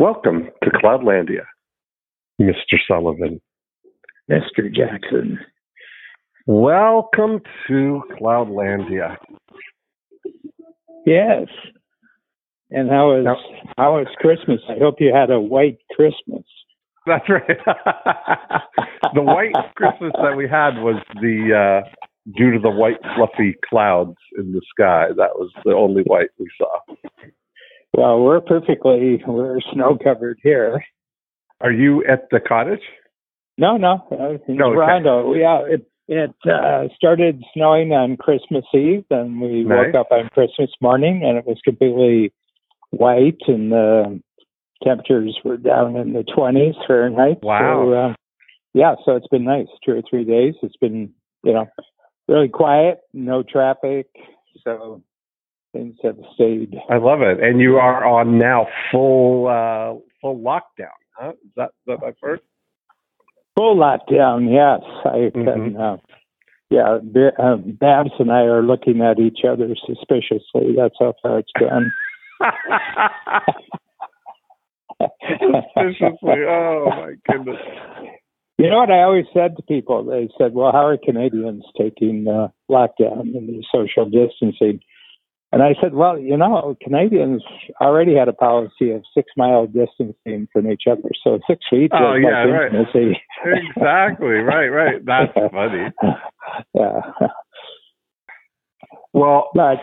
Welcome to Cloudlandia, Mr. Sullivan. Mr. Jackson. Welcome to Cloudlandia. Yes. And how is Now- how is Christmas? I hope you had a white Christmas. That's right. the white Christmas that we had was the uh, due to the white fluffy clouds in the sky. That was the only white we saw. Well, we're perfectly we're snow covered here. Are you at the cottage? No, no, uh, in No, okay. Toronto. Yeah, it it uh, started snowing on Christmas Eve, and we Nice. woke up on Christmas morning, and it was completely white, and the temperatures were down in the twenties Fahrenheit. Wow. So, uh, yeah, so it's been nice. Two or three days. It's been you know really quiet, no traffic, so things have stayed. I love it. And you are on now full uh, full lockdown. Huh? Is that that I've? Full lockdown, yes. I Mhm. can, uh, yeah, B- uh, Babs and I are looking at each other suspiciously. That's how far it's gone. Suspiciously. Oh my goodness. You know what I always said to people? They said, "Well, how are Canadians taking uh, lockdown and the social distancing?" And I said, "Well, you know, Canadians already had a policy of six mile distancing from each other, so six feet Oh, yeah, like right. intimacy." Exactly. Right. Right. That's funny. yeah. Well, But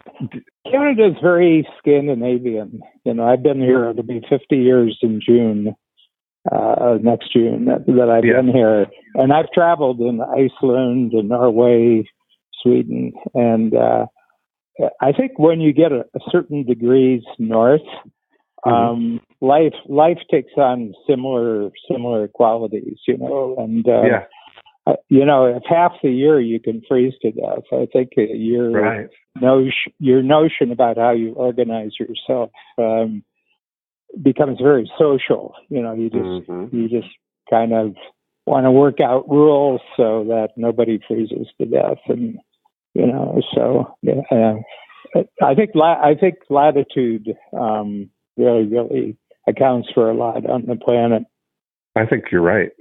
Canada's very Scandinavian. You know, I've been here. It'll be 50 years in June, uh, next June that, that I've Yeah. been here, and I've traveled in Iceland and Norway, Sweden, and uh, I think when you get a, a certain degrees north, um, life life takes on similar similar qualities. You know, and uh, yeah. uh, you know, if half the year you can freeze to death, I think your Right. notion, your notion about how you organize yourself um, becomes very social. You know, you just Mhm. you just kind of want to work out rules so that nobody freezes to death, and you know, so yeah. Uh, I think la- I think latitude um, really really accounts for a lot on the planet. I think you're right.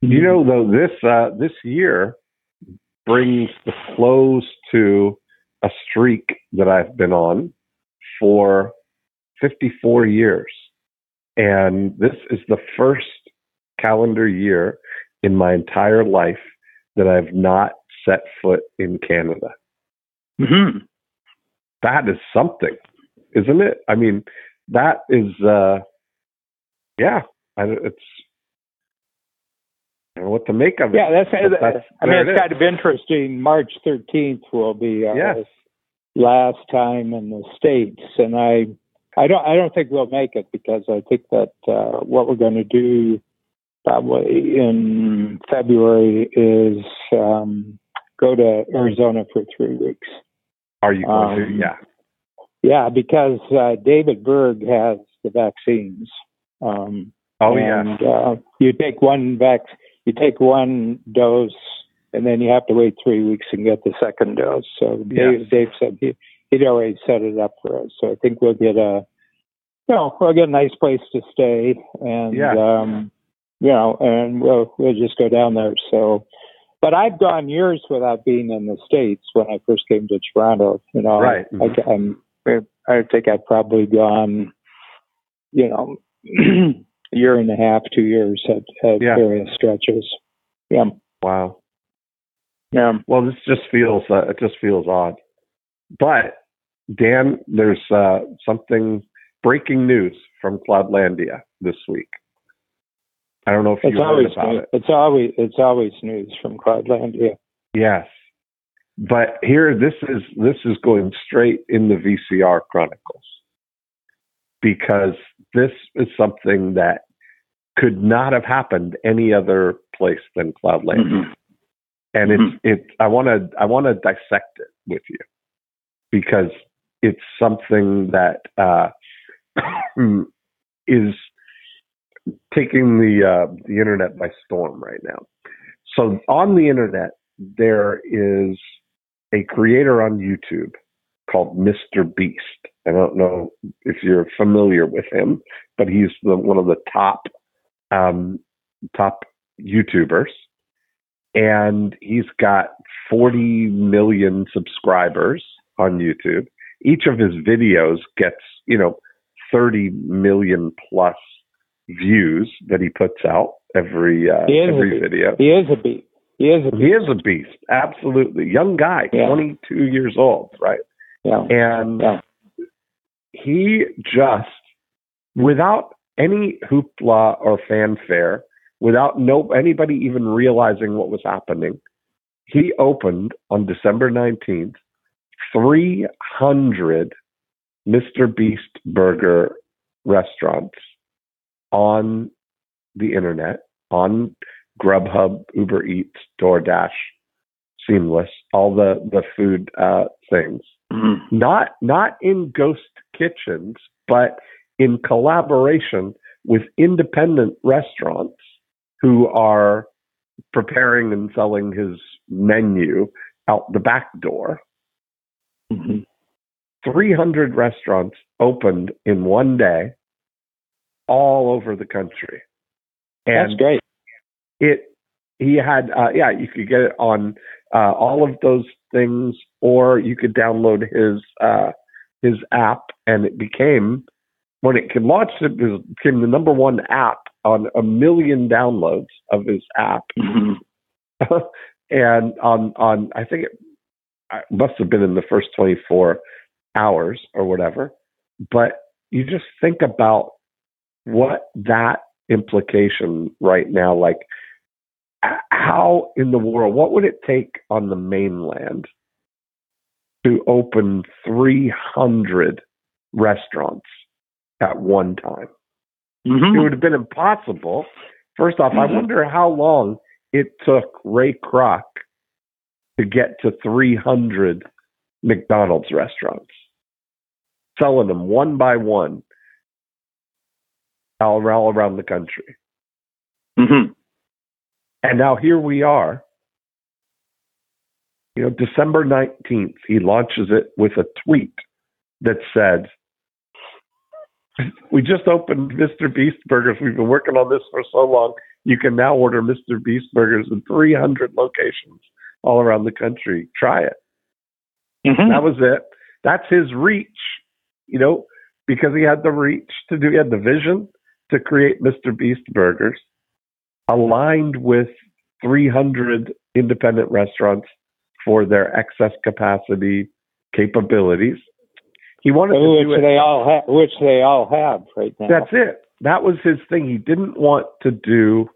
You know, though, this uh, this year brings the close to a streak that I've been on for 54 years, and this is the first calendar year in my entire life that I've not set foot in Canada. hmm That is something, isn't it? I mean, that is, uh, yeah, I, it's. I don't know what to make of it. Yeah, that's, that's- I mean, there it it's kind of interesting. March 13th will be our Yes. last time in the states, and I, I don't, I don't think we'll make it because I think that uh, what we're going to do probably in February is um, go to Arizona for three weeks. Are you going to? Um, Yeah. Yeah, because uh, David Berg has the vaccines. Um, Oh and, yeah. uh, you take one vac, you take one dose, and then you have to wait three weeks and get the second dose. So Dave, Yes. Dave said he, he'd already set it up for us. So I think we'll get a, you know, we'll get a nice place to stay, and Yeah. um, you know, and we'll we'll just go down there. So. But I've gone years without being in the states. When I first came to Toronto, you know, Right. I, I'm, I think I've probably gone, you know, a year and a half, two years at, at Yeah. various stretches. Yeah, Wow. yeah. Well, this just feels uh, it just feels odd. But Dan, there's uh, something breaking news from Cloudlandia this week. I don't know if It's you heard about new- it. it's always it's always news from Cloudlandia. Yes. But here this is this is going straight in the VCR chronicles. Because this is something that could not have happened any other place than Cloudlandia. And it's it I want to I want to dissect it with you because it's something that uh, is taking the uh, the internet by storm right now. So on the internet, there is a creator on YouTube called Mr. Beast, I don't know if you're familiar with him, but he's the, one of the top um, top YouTubers, and he's got 40 million subscribers on YouTube. Each of his videos gets you know 30 million plus views that he puts out every uh, every video. He is a beast. He is a beast. He is a beast. Absolutely, young guy, Yeah. 22 years old, right? Yeah. And Yeah. he just, without any hoopla or fanfare, without no anybody even realizing what was happening, he opened on December 19th 300 Mr. Beast burger restaurants on the internet, on Grubhub, Uber Eats, DoorDash, Seamless, all the the food uh, things. Mhm. Not not in ghost kitchens, but in collaboration with independent restaurants who are preparing and selling his menu out the back door. Mhm. 300 restaurants opened in one day all over the country. That's great. it he had uh yeah you could get it on uh all of those things or you could download his uh his app and it became when it could launch it became the number one app on a million downloads of his app Mhm. and on on I think it must have been in the first 24 hours or whatever. But you just think about what that implication right now, like how in the world, what would it take on the mainland to open 300 restaurants at one time? it Mhm. would have been impossible. First off, I Mhm. wonder how long it took Ray Kroc to get to 300 McDonald's restaurants, selling them one by one all around, the country. Mhm. And now here we are. You know, December 19th, he launches it with a tweet that said, We just opened Mr. Beast Burgers. We've been working on this for so long. You can now order Mr. Beast Burgers in 300 locations all around the country. Try it. Mhm. That was it. That's his reach, you know, because he had the reach to do, he had the vision to create Mr. Beast Burgers, aligned with 300 independent restaurants for their excess capacity capabilities. He wanted to do which it. they all have. Which they all have right now. That's it. That was his thing. He didn't want to do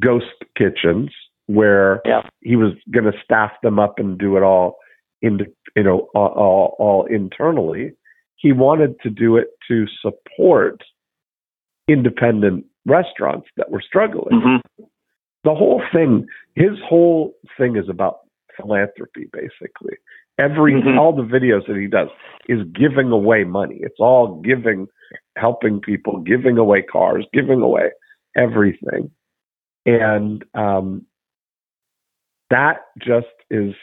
ghost kitchens where Yeah. he was going to staff them up and do it all in you know all, all, all internally. He wanted to do it to support independent restaurants that were struggling. Mhm. The whole thing, his whole thing is about philanthropy basically. Every Mhm. all the videos that he does is giving away money. It's all giving helping people, giving away cars, giving away everything. And um, that just is,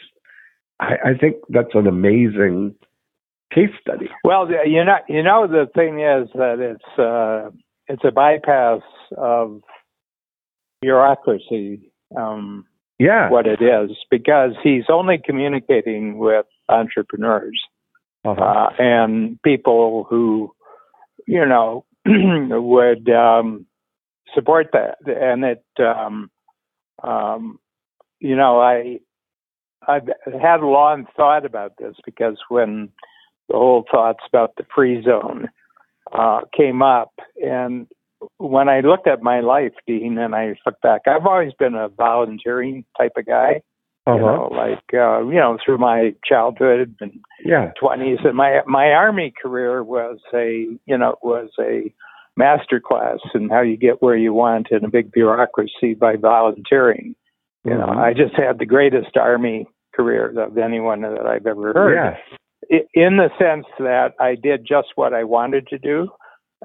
I, I think that's an amazing case study. Well, you know, you know, the thing is that it's uh, it's a bypass of bureaucracy. Um, Yeah. what it is because he's only communicating with entrepreneurs Uh-huh. uh, and people who, you know, would um, support that. And it, um, um, you know, I I've had a long thought about this because when the whole thoughts about the free zone uh, came up, and when I looked at my life, Dean, and I look back, I've always been a volunteering type of guy. You Uh-huh. know, like uh, you know, through my childhood and Yeah. twenties, and my my army career was a you know was a master class in how you get where you want in a big bureaucracy by volunteering. You know, Mhm. I just had the greatest army career of anyone that I've ever heard Yeah. In the sense that I did just what I wanted to do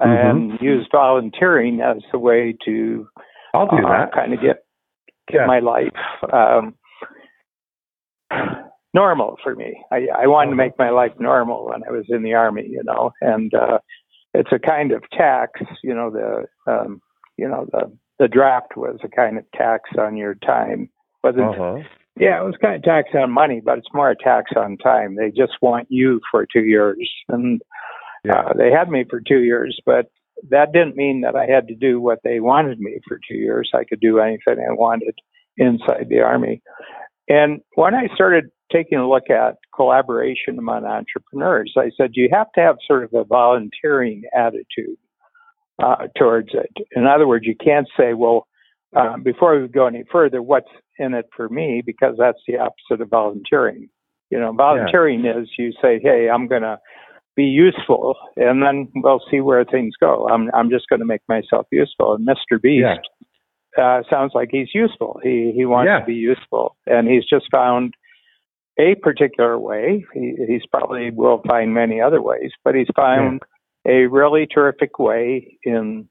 Mm-hmm. and used volunteering as a way to I'll do that. kind of get get Yeah. my life. Um, normal for me. I, I wanted to make my life normal when I was in the army, you know, and uh, it's a kind of tax, you know, the um, you know the the draft was a kind of tax on your time. But Uh-huh. Yeah, it was kind of tax on money, but it's more a tax on time. They just want you for two years, and Yeah. uh, they had me for two years, but that didn't mean that I had to do what they wanted me for two years. I could do anything I wanted inside the army. And when I started taking a look at collaboration among entrepreneurs, I said you have to have sort of a volunteering attitude uh, towards it. In other words, you can't say, well, uh, before we go any further, what's in it for me? Because that's the opposite of volunteering. You know, volunteering is you say, hey, I'm going to be useful, and then we'll see where things go. I'm I'm just going to make myself useful. And Mr. Beast uh, sounds like he's useful. He he wants Yeah. to be useful, and he's just found a particular way. He, he's probably will find many other ways, but he's found a really terrific way in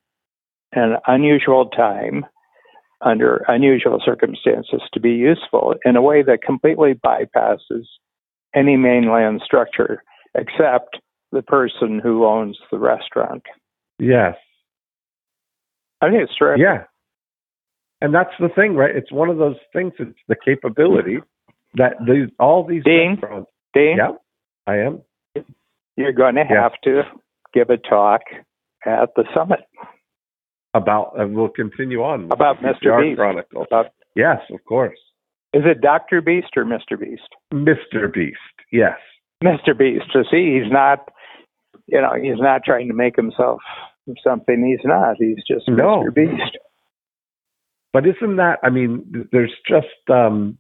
an unusual time, under unusual circumstances, to be useful in a way that completely bypasses any mainland structure, except the person who owns the restaurant. Yes. I think it's terrific. Yeah. And that's the thing, right? It's one of those things. It's the capability that these all these Dean? restaurants. Dean, Yeah, I am. you're going to Yeah. have to give a talk at the summit About, and we'll continue on About Mr. Beast. Chronicles. about Yes, of course. is it Dr. Beast or Mr. Beast? Mr. Beast. Yes. Mr. Beast. So see, he's not, you know, he's not trying to make himself something he's not. He's just No. Mr. Beast. But isn't that? I mean, there's just. um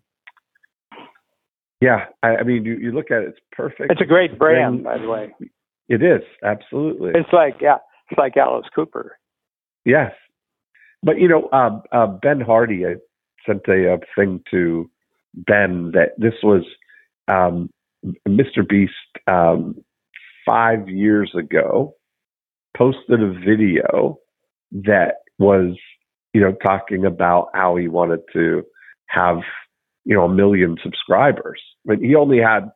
Yeah, I, I mean, you, you look at it; it's perfect. It's a great brand, And- by the way. It is absolutely. It's like yeah, it's like Alice Cooper. Yes, but you know, uh, uh, Ben Hardy. I sent a, a thing to Ben that this was um, Mr. Beast um, five years ago. Posted a video that was, you know, talking about how he wanted to have, you know, a million subscribers, but he only had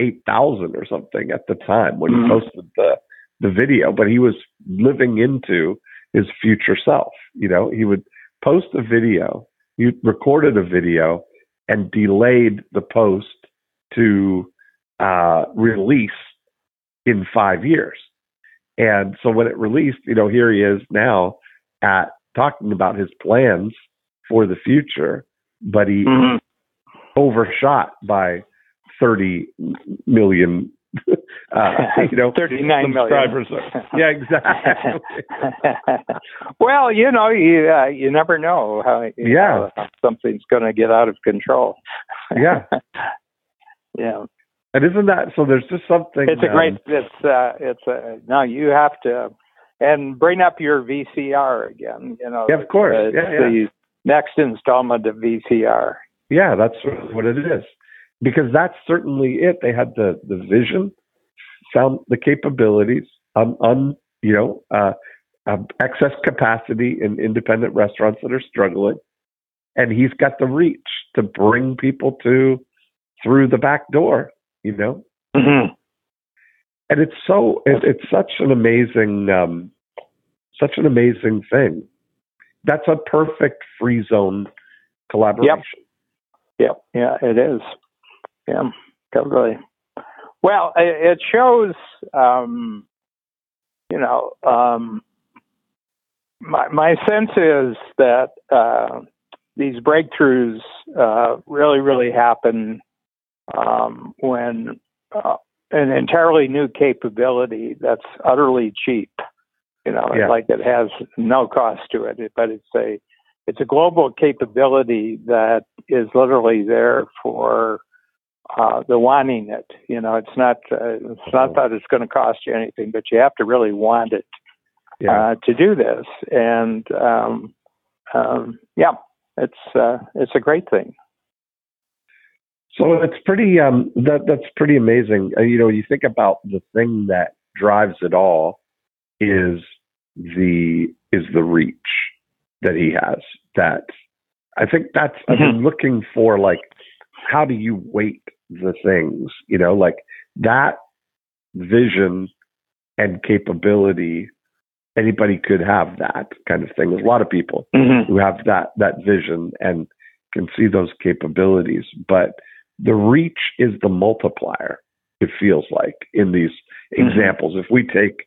eight thousand or something at the time when Mhm. he posted the the video. But he was living into his future self. You know, he would post a video, he recorded a video, and delayed the post to uh, release in five years. And so when it released, you know, here he is now at talking about his plans for the future, but he Mhm. overshot by 30 million, uh, you know, 39 million. subscribers. yeah, exactly. well, you know, you uh, you never know how you Yeah. know, how something's going to get out of control. Yeah. yeah. And isn't that so? There's just something. It's a great. um, It's uh. It's a. now you have to, and bring up your VCR again. You know. Yeah, of course. uh, Yeah, yeah. The next installment of VCR. Yeah, that's what it is. Because that's certainly it. They had the the vision, found the capabilities, um, un you know, uh, um, excess capacity in independent restaurants that are struggling, and he's got the reach to bring people to through the back door. You know, Mm-hmm. and it's so it, it's such an amazing um, such an amazing thing. That's a perfect free zone collaboration. Yeah, yeah, it is. Yeah, totally. Well, it, it shows, um, you know, um, my my sense is that uh, these breakthroughs uh, really, really happen um, when uh, an entirely new capability that's utterly cheap. You know, Yeah. like it has no cost to it, but it's a it's a global capability that is literally there for uh, the wanting it. You know, it's not uh, it's not that it's going to cost you anything, but you have to really want it Yeah. uh, to do this. And um, um, yeah, it's uh, it's a great thing. So it's pretty um that that's pretty amazing. Uh, you know, you think about the thing that drives it all is the is the reach that he has. That I think that's I've been looking for like how do you weight the things, you know, like that vision and capability. Anybody could have that kind of thing. There's a lot of people Mhm. who have that that vision and can see those capabilities, but the reach is the multiplier. It feels like in these Mhm. examples. If we take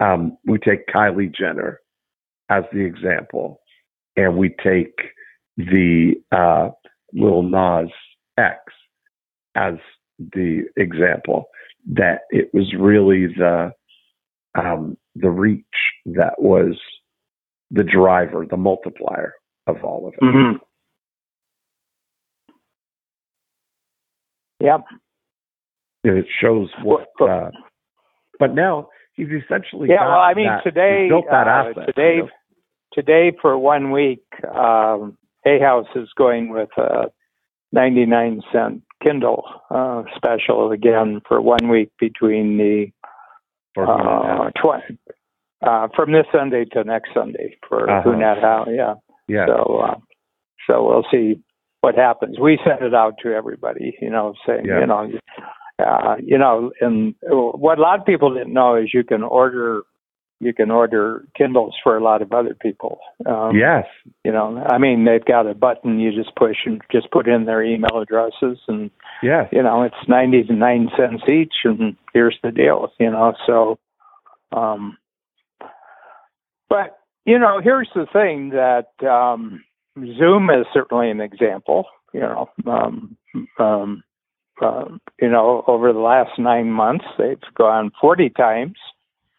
um, we take Kylie Jenner as the example, and we take the uh, Lil Nas X as the example, that it was really the um, the reach that was the driver, the multiplier of all of it. Mhm. Yep. It shows what. Uh, but now he's essentially Yeah, well, I mean, that- today, built that uh, asset. today, you know? today for one week, um, Hay House is going with a 99 cent Kindle uh, special again for one week between the For who knows uh, tw- uh, from this Sunday to next Sunday for Uh-huh. Who Not How. Yeah. yeah, So, uh, so we'll see what happens. We sent it out to everybody, you know, saying, Yeah. you know, uh, you know, and what a lot of people didn't know is you can order, you can order Kindles for a lot of other people. Um, yes, You know, I mean, they've got a button you just push and just put in their email addresses, and yes, you know, it's ninety nine cents each, and here's the deal. You know, so, um, but you know, here's the thing that um, Zoom is certainly an example. You know, um, um, um, you know, over the last nine months, they've gone forty times.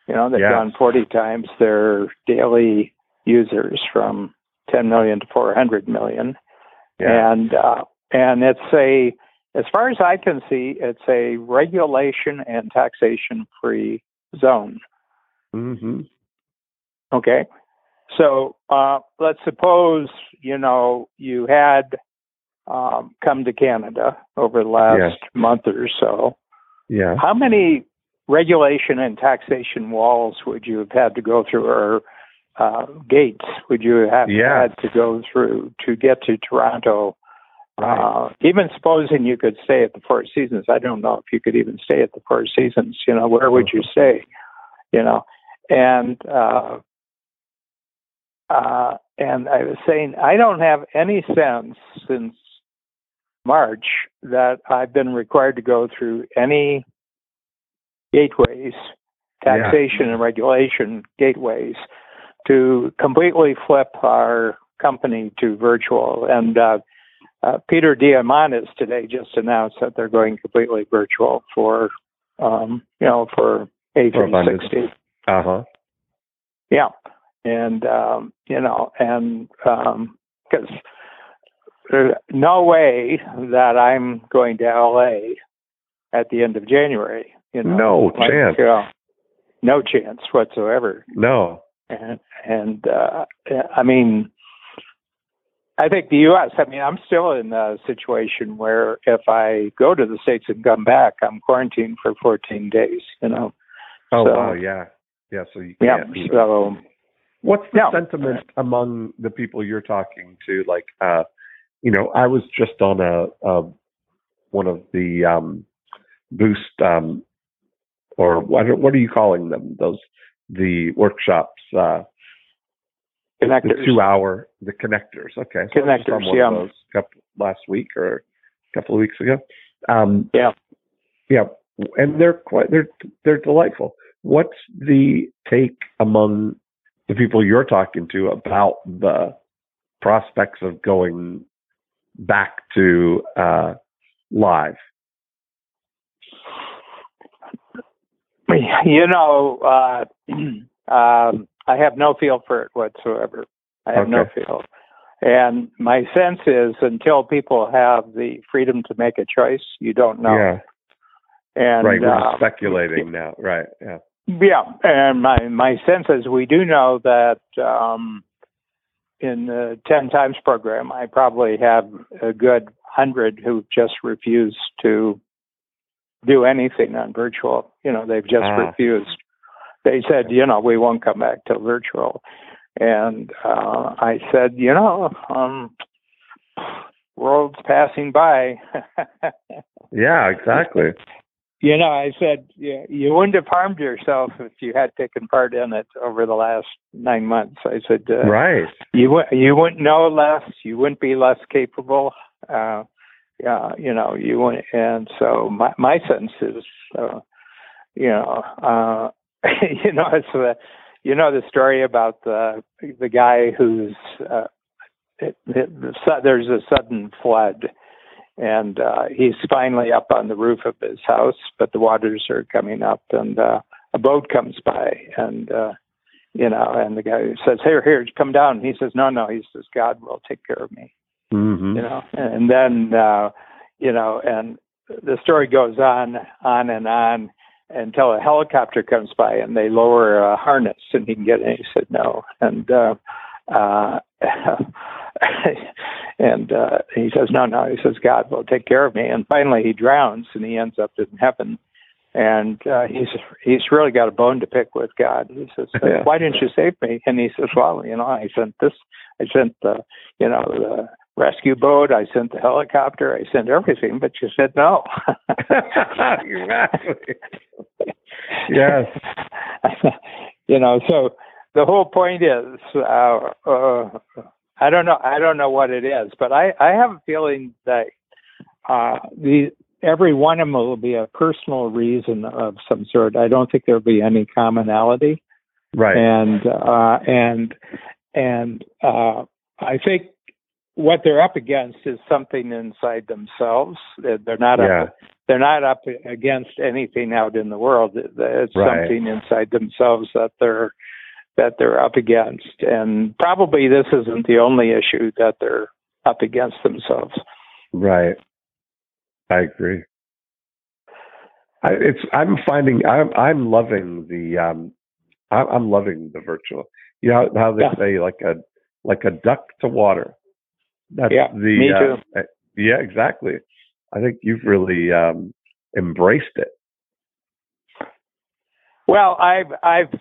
You know, they've Yeah. gone forty times their daily users from ten million to four hundred million yeah, and uh, and it's a as far as I can see, it's a regulation and taxation free zone. hmm Okay, so uh, let's suppose you know you had um, come to Canada over the last Yes. month or so. yeah. How many regulation and taxation walls would you have had to go through, or uh, gates would you have Yeah. had to go through to get to Toronto? Right. Uh, even supposing you could stay at the Four Seasons, I don't know if you could even stay at the Four Seasons. You know, where would you stay? You know, and uh, uh, and I was saying I don't have any sense since March that I've been required to go through any gateways, Yeah. taxation and regulation gateways, to completely flip our company to virtual. And uh, uh, Peter Diamandis today just announced that they're going completely virtual for, um, you know, for Abundance. A360. Uh huh. Yeah, and um, you know, and because there's no way that I'm going to LA at the end of January. You know, No chance. uh, no chance whatsoever. No. And and uh, I mean, I think the U.S. I mean, I'm still in a situation where if I go to the states and come back, I'm quarantined for 14 days. You know. Oh So- wow, yeah, yeah. So you Yeah. So What's the No. sentiment among the people you're talking to? Like, uh, you know, I was just on a, a one of the um, boost um, or what are, what are you calling them? Those the workshops, uh, the two hour the connectors. Okay, so I was just on Connectors, yeah. couple, last week or a couple of weeks ago. Um, Yeah. yeah, and they're quite they're they're delightful. What's the take among the people you're talking to about the prospects of going back to uh, live? You know, uh, um, I have no feel for it whatsoever. I have no feel. And my sense is until people have the freedom to make a choice, you don't know. Yeah, And right. We're uh, speculating now. Right. Yeah. Yeah, and my my sense is we do know that um, in the ten times program, I probably have a good hundred who just refused to do anything on virtual. You know, they've just Ah. refused. They said, you know, we won't come back to virtual, and uh, I said, you know, um, world's passing by. yeah, exactly. You know, I said you, you wouldn't have harmed yourself if you had taken part in it over the last nine months. I said, uh, right. You you wouldn't know less. You wouldn't be less capable. Uh, yeah, you know, you. And so my my sense is, uh, you know, uh, you know, it's the, you know, the story about the the guy who's uh, it, it, there's a sudden flood and uh, he's finally up on the roof of his house, but the waters are coming up, and uh, a boat comes by, and uh, you know, and the guy says, "Here, here, come down." He says, "No, no." He says, "God will take care of me." Mm-hmm. You know, and then uh, you know, and the story goes on, on and on until a helicopter comes by and they lower a harness and he can get in. He said no, and uh, uh, and uh, he says, no, no. He says, God will take care of me. And finally, he drowns and he ends up in heaven. And uh, he's he's really got a bone to pick with God. He says, "Why didn't you save me?" And he says, "Well, you know, I sent this, I sent the, you know, the rescue boat, I sent the helicopter, I sent everything, but you said no." exactly. Yes. you know, so the whole point is, uh, uh, I don't know, I don't know what it is, but I, I have a feeling that uh, the every one of them will be a personal reason of some sort. I don't think there'll be any commonality, Right. and uh, and and uh, I think what they're up against is something inside themselves. They're not Yeah. up. They're not up against anything out in the world. It's Right. something inside themselves that they're that they're up against, and probably this isn't the only issue that they're up against themselves. Right. I agree. I, it's I'm finding I'm I'm loving the um I'm, I'm loving the virtual. You know how they Yeah. say like a like a duck to water. That's Yeah, the me uh, too. uh, yeah, exactly. I think you've really um embraced it. Well, I've I've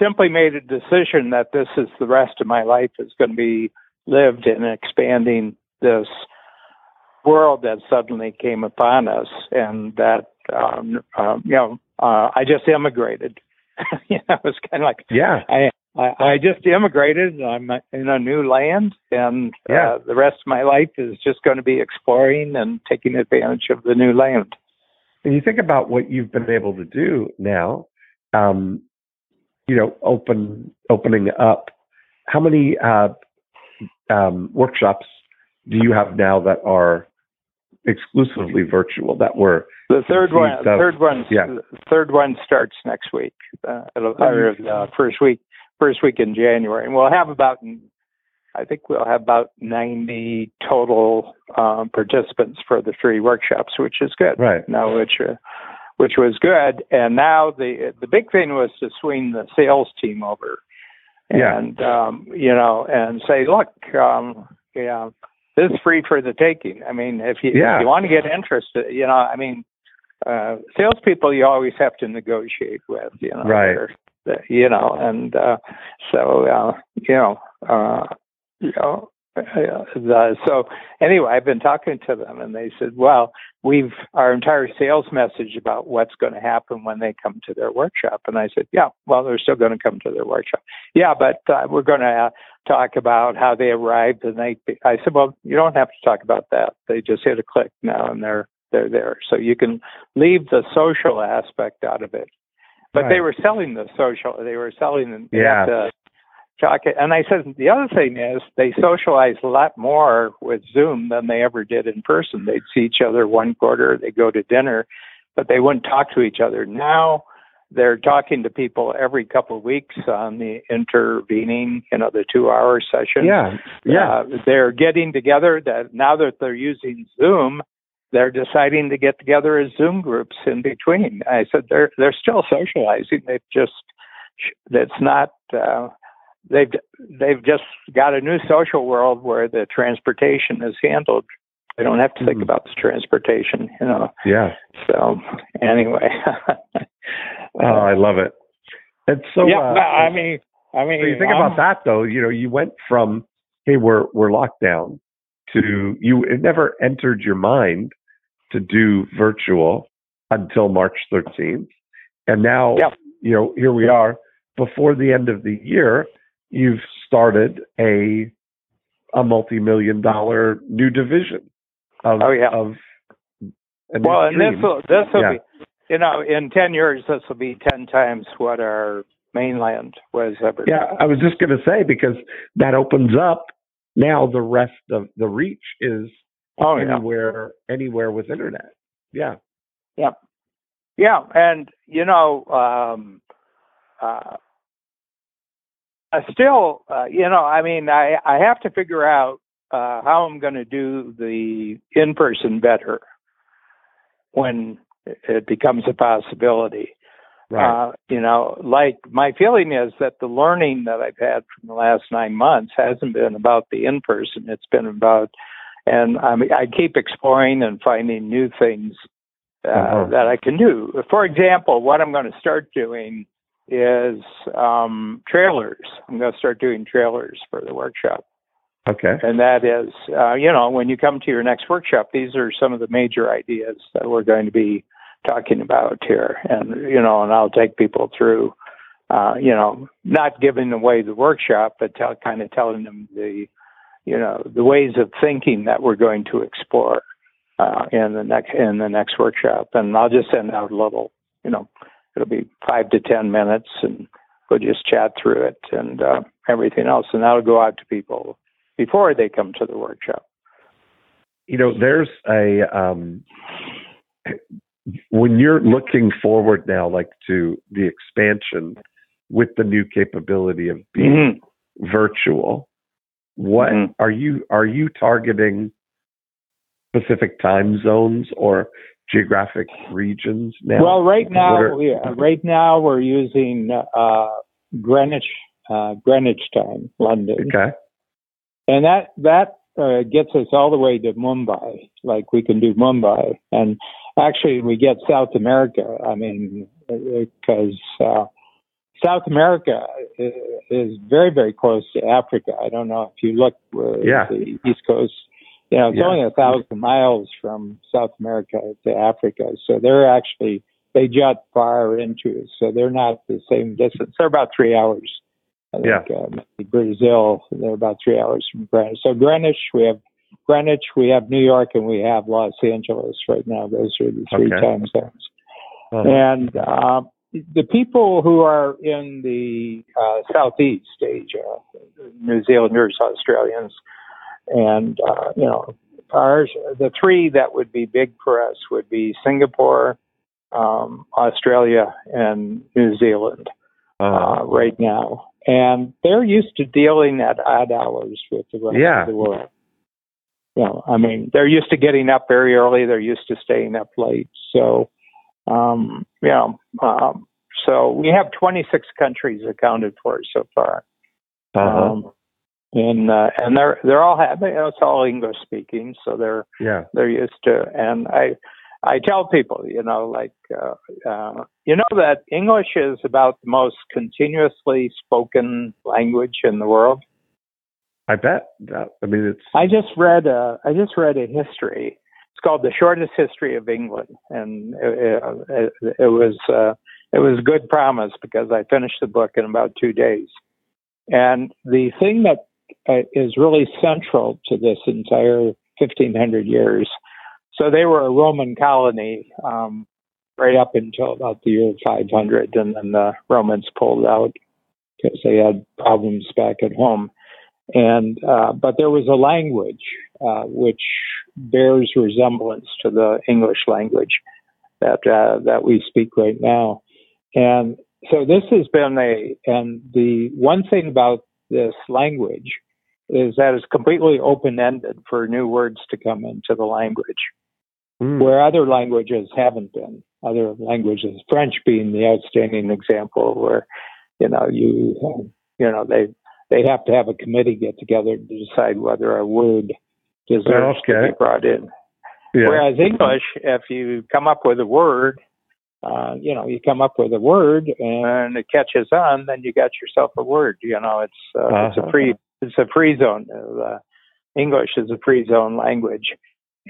simply made a decision that this is the rest of my life is going to be lived in expanding this world that suddenly came upon us, and that um, um, you know uh, I just immigrated. you know, it's kind of like Yeah. I, I I just immigrated. I'm in a new land, and Yeah. uh, the rest of my life is just going to be exploring and taking advantage of the new land. And you think about what you've been able to do now, um, you know, open opening up. How many uh, um, workshops do you have now that are exclusively virtual? That were The third one, of- third one, yeah. third one starts next week. Uh, it'll, or, uh, first week, first week in January, and we'll have about, I think we'll have about ninety total um, participants for the three workshops, which is good. right. Now, which uh, which was good, and now the the big thing was to swing the sales team over, Yeah. and um, you know, and say, look, um, yeah, this is free for the taking. I mean, if you Yeah. if you want to get interested, you know, I mean, uh, salespeople you always have to negotiate with, you know, Right. They're- you know, and uh, so uh, you know, uh, you know. Uh, the, so anyway, I've been talking to them, and they said, "Well, we've our entire sales message about what's going to happen when they come to their workshop." And I said, "Yeah, well, they're still going to come to their workshop. Yeah, but uh, we're going to uh, talk about how they arrived And they, I said, "Well, you don't have to talk about that. They just hit a click now, and they're they're there. So you can leave the social aspect out of it." But they were selling the social. They were selling the Yeah. have to. And I said the other thing is they socialize a lot more with Zoom than they ever did in person. They'd see each other one quarter, They'd go to dinner, but they wouldn't talk to each other. Now they're talking to people every couple of weeks on the intervening, you know, the two-hour session. Yeah. Yeah. Uh, they're getting together. That now that they're using Zoom, they're deciding to get together as Zoom groups in between. I said they're they're still socializing. They've just that's not. Uh, they've they've just got a new social world where the transportation is handled. They don't have to think Mhm. about the transportation, you know. yeah. So anyway, Oh, I love it. And so, yeah. uh, I mean, I mean, so you think I'm- about that though. You know, you went from hey, we're we're locked down to you. It never entered your mind to do virtual until March 13th, and now Yep. you know here we are before the end of the year. You've started a a multi-million dollar new division of Oh, yeah. of Well, and this will this will Yeah. be, you know, in ten years this will be ten times what our mainland was ever. Yeah, I was just going to say because that opens up now the rest of the reach is Oh yeah. anywhere anywhere with internet. Yeah. Yeah, Yeah. and you know, um, uh, I still, uh, you know, I mean, I I have to figure out uh, how I'm going to do the in person better when it becomes a possibility. Right. Uh, you know, like my feeling is that the learning that I've had from the last nine months hasn't been about the in person. It's been about, and I mean, I keep exploring and finding new things uh, Uh-huh. that I can do. For example, what I'm going to start doing is um, trailers. I'm going to start doing trailers for the workshop. okay. And that is, uh, you know, when you come to your next workshop, these are some of the major ideas that we're going to be talking about here. And, you know, and I'll take people through, uh, you know, not giving away the workshop, but tell, kind of telling them the, you know, the ways of thinking that we're going to explore uh, in the next in the next workshop. And I'll just send out a little, you know, it'll be five to ten minutes, and we'll just chat through it and uh, everything else, and that'll go out to people before they come to the workshop. You know, there's a um when you're looking forward now like to the expansion with the new capability of being virtual, what Mhm. are you are you targeting specific time zones or geographic regions now? Well, right now, are- we, uh, right now we're using uh, Greenwich uh, Greenwich time, London, okay. and that that uh, gets us all the way to Mumbai. Like we can do Mumbai, and actually we get South America. I mean, because uh, South America is very very close to Africa. I don't know if you look uh, Yeah. the East Coast. You know, it's Yeah. only a thousand miles from South America to Africa, so they're actually they jut far into it, so they're not the same distance. They're about three hours. I think, Yeah. uh, maybe Brazil, they're about three hours from Greenwich. So Greenwich, we have Greenwich, we have New York, and we have Los Angeles right now. Those are the three Okay. time zones. Uh-huh. And uh, the people who are in the uh, Southeast Asia, New Zealanders, Australians, and uh, you know, ours, the three that would be big for us would be Singapore, um, Australia, and New Zealand Uh-huh. uh, right now. And they're used to dealing at odd hours with the rest Yeah. of the world. You know, I mean, they're used to getting up very early. They're used to staying up late. So, um, you know, um, so we have 26 countries accounted for so far. Uh-huh. Um, and uh, and they're they're all happy. It's all English speaking, so they're yeah. they're used to. And I I tell people, you know, like uh, uh, you know that English is about the most continuously spoken language in the world. I bet. That, I mean, it's I just read a I just read a history. Called the shortest history of England, and it, it, it was uh, it was good promise because I finished the book in about two days. And the thing that uh, is really central to this entire 1500 years. So they were a Roman colony um, right up until about the year 500, and then the Romans pulled out because they had problems back at home. And uh, but there was a language uh, which bears resemblance to the English language that uh, that we speak right now. And so this has been a and the one thing about this language is that it's completely open ended for new words to come into the language, mm, where other languages haven't been. Other languages, French being the outstanding example, where you know you you know they they have to have a committee get together to decide whether a word deserves to Okay. be brought in. yeah. Whereas English, if you come up with a word, uh, you know, you come up with a word and it catches on, then you got yourself a word. You know, it's uh, it's Uh-huh. a free it's a free zone. Uh, English is a free zone language.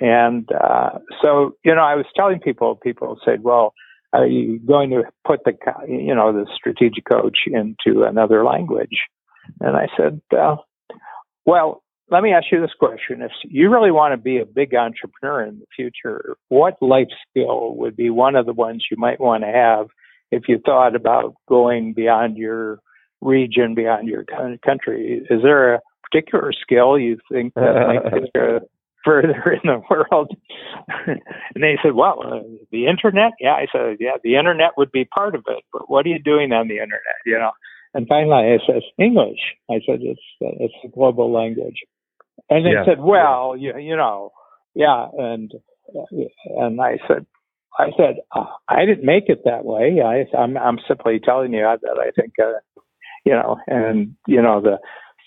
And uh, so, you know, I was telling people, people said, well, are you going to put the, you know, the strategic coach into another language? And I said, uh, well, let me ask you this question. If you really want to be a big entrepreneur in the future, what life skill would be one of the ones you might want to have if you thought about going beyond your region, beyond your country? Is there a particular skill you think that might you further in the world? and they said, well, uh, the internet? Yeah, I said, yeah, the internet would be part of it, but what are you doing on the internet? You know? And finally, I said, English. I said, it's, it's a global language. And they yeah. said, well, you, you know, yeah. And, and I said, I said, uh, I didn't make it that way. I, I'm, I'm simply telling you that I think, uh, you know, and, you know, the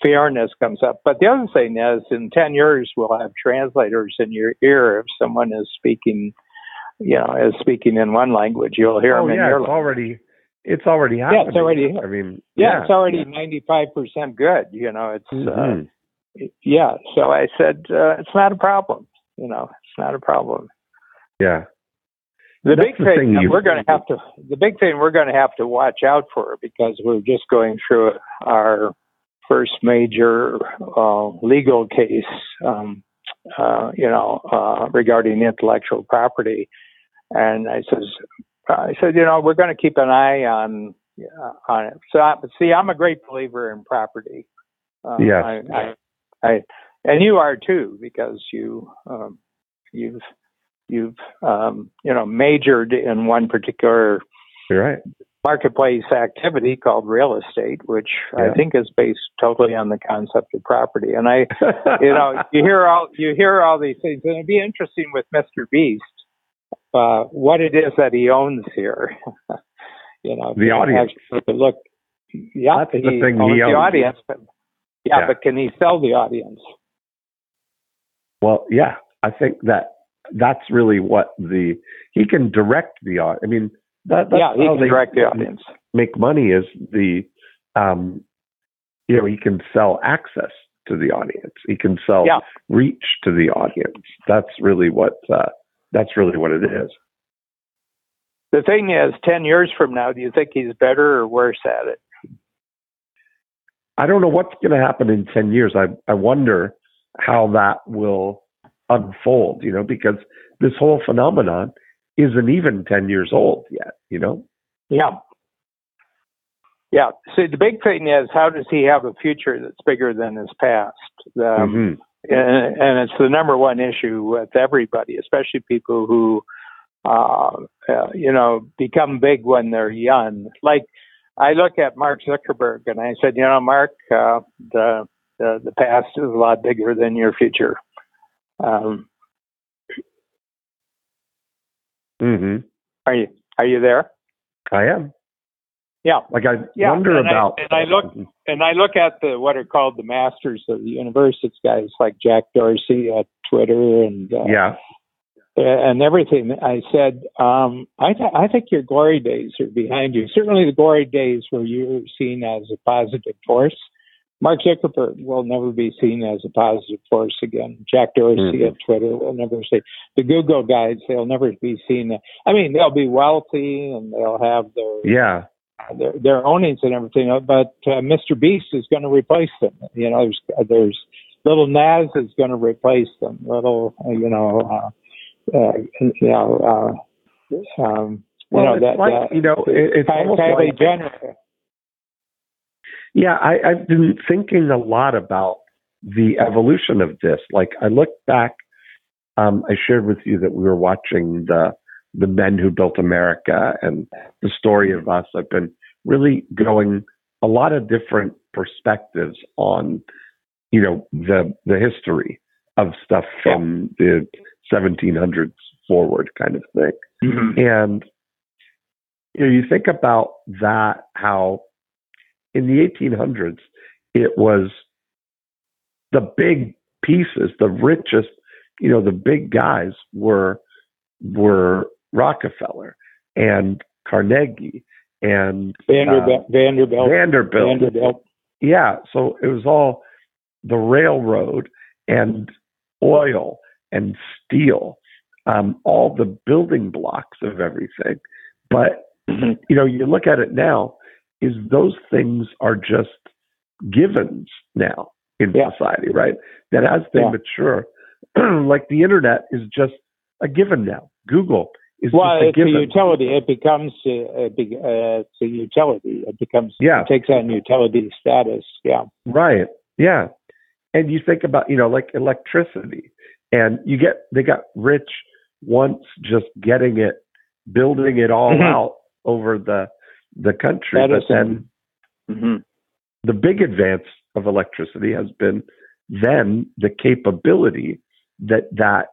fairness comes up. But the other thing is, in 10 years, we'll have translators in your ear if someone is speaking, you know, is speaking in one language. You'll hear oh, them yeah, in your it's already, it's already happening. Yeah, it's already. I mean, yeah, yeah. it's already 95% good. You know, it's, uh, mm-hmm. uh, yeah. So I said, uh, it's not a problem. You know, it's not a problem. Yeah. The That's big the thing, thing we're going to have to the big thing we're going to have to watch out for because we're just going through our first major uh, legal case, um, uh, you know, uh, regarding intellectual property. And I says, I said, you know, we're going to keep an eye on uh, on it. So, I, see, I'm a great believer in property. Uh, Yes. I, I, I, and you are too because you um, you've you've um, you know majored in one particular You're right. marketplace activity called real estate, which Yeah. I think is based totally on the concept of property. And I, you know, you hear all you hear all these things, and it'd be interesting with Mr. Beast uh, what it is that he owns here. you know, The audience. Look, yeah, That's the he thing he owns the audience, but yeah, Yeah. but can he sell the audience? Well, yeah, I think that that's really what the he can direct the audience. I mean, that, that's yeah, he can direct the audience. make money is the, um, you know, he can sell access to the audience. He can sell Yeah. reach to the audience. That's really what uh, that's really what it is. The thing is, ten years from now, do you think he's better or worse at it? I don't know what's going to happen in 10 years. I, I wonder how that will unfold, you know, because this whole phenomenon isn't even 10 years old yet, you know? Yeah. Yeah. See, the big thing is, how does he have a future that's bigger than his past? Um, Mhm. And, and it's the number one issue with everybody, especially people who, uh, uh, you know, become big when they're young. Like I look at Mark Zuckerberg and I said, you know, Mark, uh, the, the the past is a lot bigger than your future. Um, Mhm. are you are you there? I am. Yeah. Like I Yeah, wonder and I- about and I look- and I look at the what are called the masters of the universe. It's guys like Jack Dorsey at Twitter and uh, Yeah. and everything. I said, um, I th- I think your glory days are behind you. Certainly, the glory days where you were seen as a positive force. Mark Zuckerberg will never be seen as a positive force again. Jack Dorsey Mhm. at Twitter will never see. The Google guys, they'll never be seen. I mean, they'll be wealthy and they'll have their Yeah. Their, their ownings and everything, uh, but uh, Mr. Beast is going to replace them. You know, there's there's little Naz is going to replace them. Little, uh, you know, uh, uh, you know, uh, um, Well, you know it's that like, uh, you know, it, it's Ky- almost Kylie like, Jenner. Yeah, I, I've been thinking a lot about the evolution of this. Like I look back, um, I shared with you that we were watching the the men who built America and the story of us. I've been really going a lot of different perspectives on, you know, the the history of stuff from the 1700s forward, kind of thing. Mm-hmm. And you know, you think about that how in the 1800s it was the big pieces, the richest, you know, the big guys were were Rockefeller and Carnegie and Vanderbilt, uh, Vanderbilt, Vanderbilt. Vanderbilt. Yeah, so it was all the railroad and oil and steel, um, all the building blocks of everything. But mm-hmm. you know, you look at it now, is those things are just givens now in yeah. society, right? That as they yeah. mature, like the internet is just a given now. Google is well, it's a utility. It becomes a, a, uh, it's a utility. It becomes yeah. It takes on utility status. Yeah. Right. Yeah. And you think about you know like electricity, and you get they got rich once just getting it, building it all mm-hmm. out over the the country. But then mm-hmm. the big advance of electricity has been then the capability that that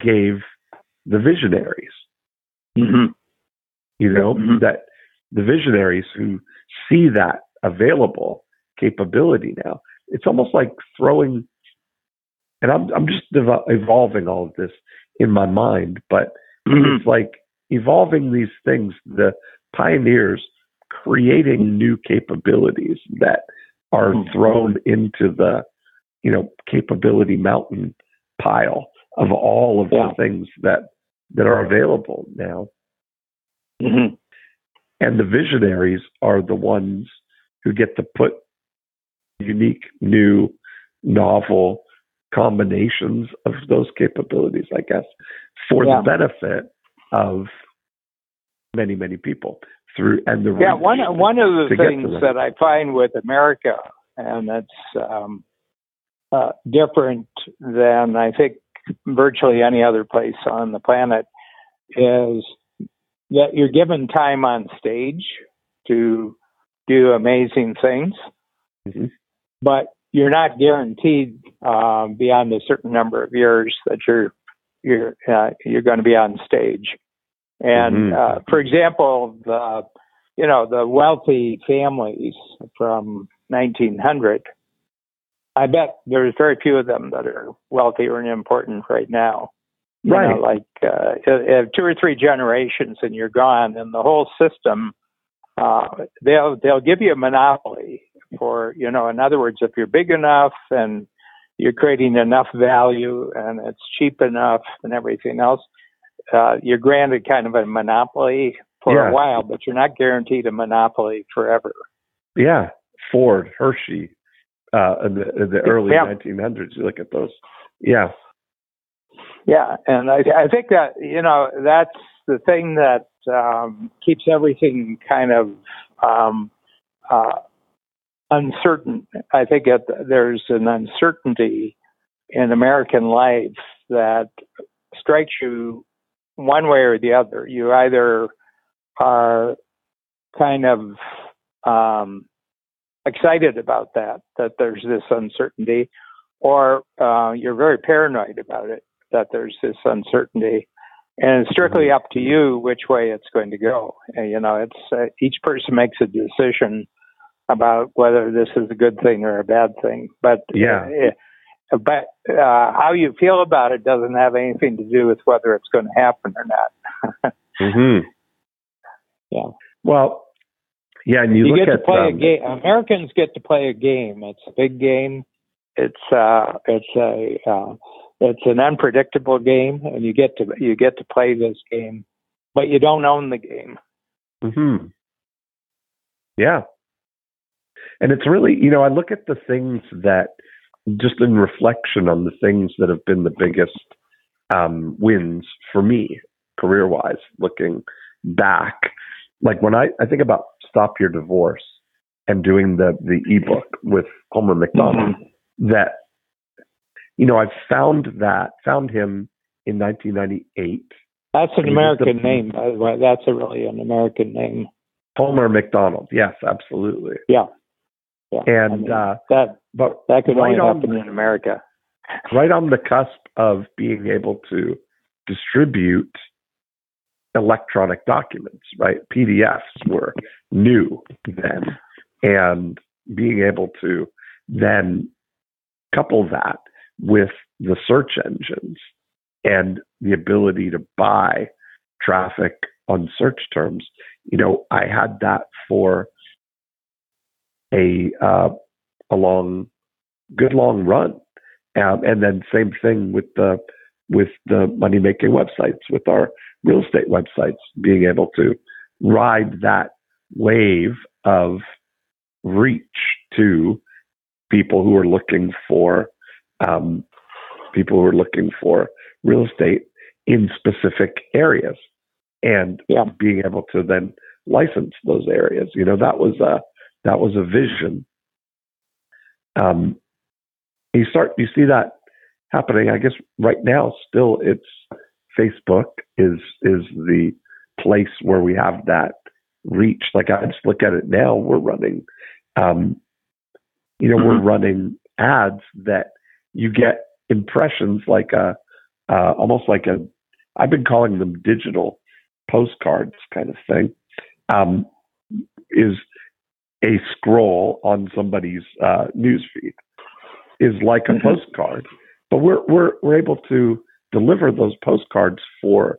gave the visionaries. Mm-hmm. You know, mm-hmm. that the visionaries who see that available capability now, it's almost like throwing, and I'm, I'm just ev- evolving all of this in my mind, but mm-hmm. it's like evolving these things, the pioneers creating new capabilities that are mm-hmm. thrown into the, you know, capability mountain pile of all of yeah. the things that that are available now. Mm-hmm. And the visionaries are the ones who get to put unique, new, novel combinations of those capabilities, I guess, for yeah. the benefit of many, many people through and the yeah one one of the things that I find with America and that's um, uh, different than I think virtually any other place on the planet is that you're given time on stage to do amazing things, mm-hmm. but you're not guaranteed uh, beyond a certain number of years that you're you're uh, you're going to be on stage. And mm-hmm. uh, for example, the you know the wealthy families from 1900 I bet there's very few of them that are wealthy or important right now. You right. Know, like uh, two or three generations and you're gone, and the whole system. Uh, they'll they'll give you a monopoly for you know. In other words, if you're big enough and you're creating enough value and it's cheap enough and everything else, uh, you're granted kind of a monopoly for yeah. a while, but you're not guaranteed a monopoly forever. Yeah, Ford, Hershey, uh, in the, in the early yeah. 1900s. You look at those. Yeah. Yeah, and I, I think that you know that's the thing that um, keeps everything kind of um, uh, uncertain. I think that there's an uncertainty in American life that strikes you one way or the other. You either are kind of um, excited about that, that there's this uncertainty, or uh, you're very paranoid about it, that there's this uncertainty. And it's strictly mm-hmm. up to you which way it's going to go. And, you know, it's uh, each person makes a decision about whether this is a good thing or a bad thing. But yeah, uh, but uh, how you feel about it doesn't have anything to do with whether it's going to happen or not. mm-hmm. Yeah. Well, yeah, and you, you get to play um, a game. Americans get to play a game. It's a big game. It's uh, it's a uh, it's an unpredictable game, and you get to you get to play this game, but you don't own the game. Hmm. Yeah. And it's really, you know, I look at the things that, just in reflection on the things that have been the biggest um, wins for me, career wise, looking back. Like when I, I think about Stop Your Divorce and doing the the ebook with Homer McDonald mm-hmm. that you know I found that found him in 1998. That's an American the, name, by the way. That's a really an American name. Homer McDonald. Yes, absolutely. Yeah. Yeah. And I mean, uh, that but that could right only happen on, in America. Right on the cusp of being able to distribute electronic documents, right? PDFs were new then. And being able to then couple that with the search engines and the ability to buy traffic on search terms, you know, I had that for a uh, a long, good long run, Um, and then same thing with the with the money making websites, with our real estate websites, being able to ride that wave of reach to people who are looking for um, people who are looking for real estate in specific areas and yeah. being able to then license those areas. You know, that was a that was a vision. Um, you start you see that happening. I guess right now, still, it's Facebook is is the place where we have that reach. Like I just look at it now, we're running, um, you know, mm-hmm. we're running ads that you get impressions like a uh, almost like a I've been calling them digital postcards kind of thing. Um, is a scroll on somebody's uh, news feed is like a mm-hmm. postcard, but we're we're we're able to deliver those postcards for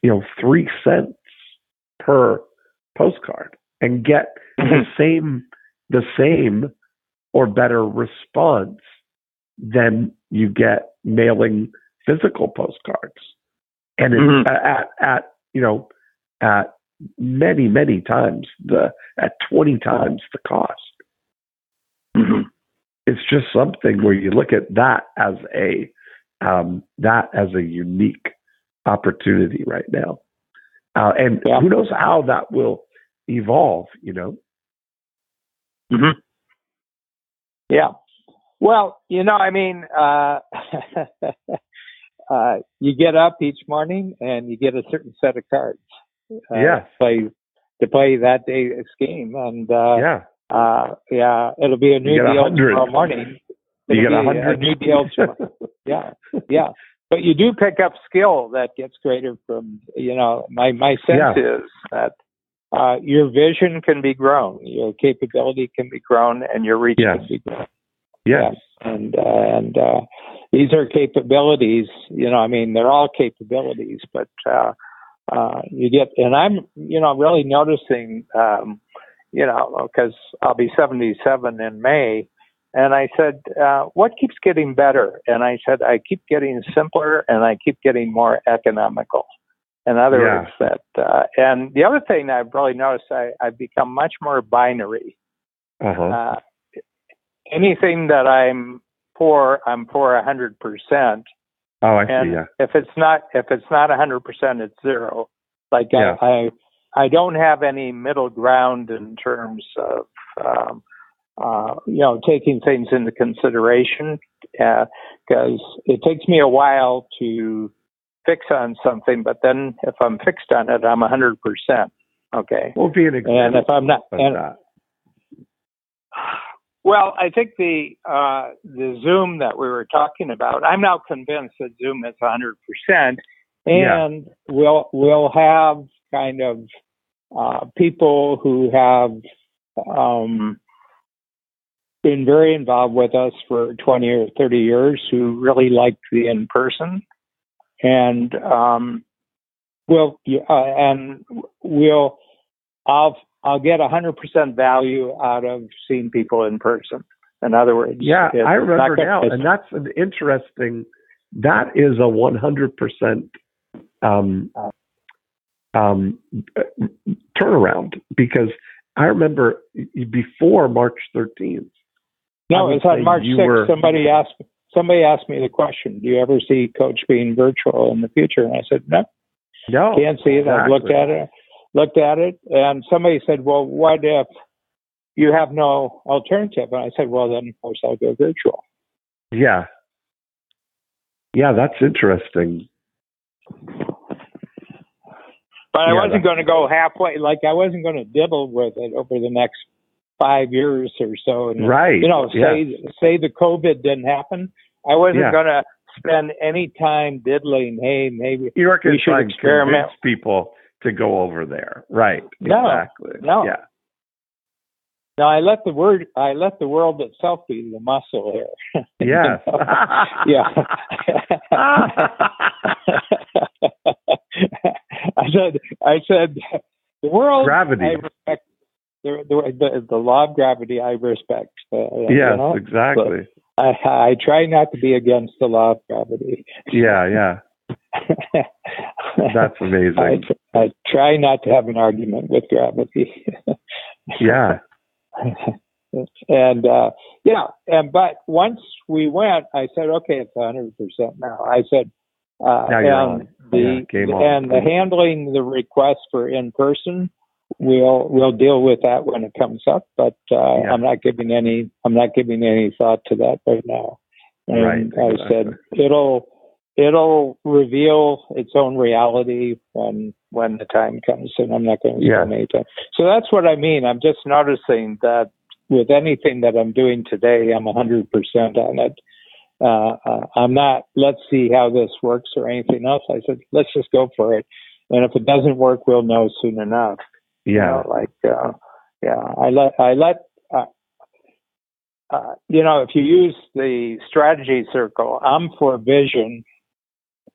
you know three cents per postcard and get the mm-hmm. same the same or better response than you get mailing physical postcards and mm-hmm. at at you know at many many times the at 20 times the cost mm-hmm. It's just something where you look at that as a um, that as a unique opportunity right now uh, and yeah. who knows how that will evolve you know mm-hmm. yeah well you know i mean uh, uh, you get up each morning and you get a certain set of cards. Uh, yeah. Play to play that day's game, and uh, yeah, uh, yeah, it'll be a new deal tomorrow morning. It'll you get a hundred. New deal tomorrow. yeah, yeah. But you do pick up skill that gets greater from you know. My my sense yeah. is that uh, your vision can be grown, your capability can be grown, and your reach yes. can be grown. Yes. And uh, and uh, these are capabilities. You know, I mean, they're all capabilities, but uh, uh, you get. And I'm, you know, really noticing. Um, you know, because I'll be 77 in May. And I said, uh, what keeps getting better? And I said, I keep getting simpler and I keep getting more economical. In other yeah. words, that, uh, and the other thing I've really noticed, I, I've become much more binary. Uh-huh. Uh, anything that I'm for, I'm for a hundred percent. Oh, I and see. Yeah. If it's not, if it's not a hundred percent, it's zero. Like yeah. I, I, I don't have any middle ground in terms of, um, uh, you know, taking things into consideration because uh, it takes me a while to fix on something, but then if I'm fixed on it, I'm a hundred percent. Okay. Well, be an example. And if I'm not, and. Well, I think the uh, the Zoom that we were talking about, I'm now convinced that Zoom is 100 percent, and yeah. we'll we'll have kind of uh, people who have um, been very involved with us for 20 or 30 years who really like the in person, and um, we'll uh, and we'll I'll I'll get 100% value out of seeing people in person. In other words, yeah, I remember now, and that's an interesting. That is a 100% um, um, turnaround because I remember before March 13th. No, it's on March 6th. Were, somebody asked somebody asked me the question, "Do you ever see Coach being virtual in the future?" And I said, "No, no, can't see it. Exactly. I've looked at it looked at it, and somebody said, "Well, what if you have no alternative?" And I said, "Well, then of course I'll go virtual." Yeah, yeah, that's interesting. But I wasn't going to go halfway. Like I wasn't going to dibble with it over the next five years or so. And, right. You know, say yeah. say the COVID didn't happen. I wasn't yeah. going to spend any time diddling. Hey, maybe you we should experiment. people to go over there. Right. No, exactly. No. Yeah. Now I let the word I let the world itself be the muscle here. Yes. yeah. I said I said the world gravity. I respect the, the, the, the law of gravity I respect. Uh, yes, you know? exactly. I, I try not to be against the law of gravity. Yeah, yeah. That's amazing. I, I try not to have an argument with gravity. yeah. and uh yeah, and but once we went, I said, okay, it's a hundred percent now. I said, uh, and the Yeah, and the handling the request for in person, we'll we'll deal with that when it comes up. But uh, Yeah. I'm not giving any I'm not giving any thought to that right now. And Right, I said it'll it'll reveal its own reality when when the time comes, and I'm not going to Yeah. spend any time. So that's what I mean. I'm just noticing that with anything that I'm doing today, I'm 100% on it. Uh, uh, I'm not, let's see how this works or anything else. I said, let's just go for it. And if it doesn't work, we'll know soon enough. You Yeah. know, like, uh, yeah, I let, I let, uh, uh, you know, if you use the strategy circle, I'm for vision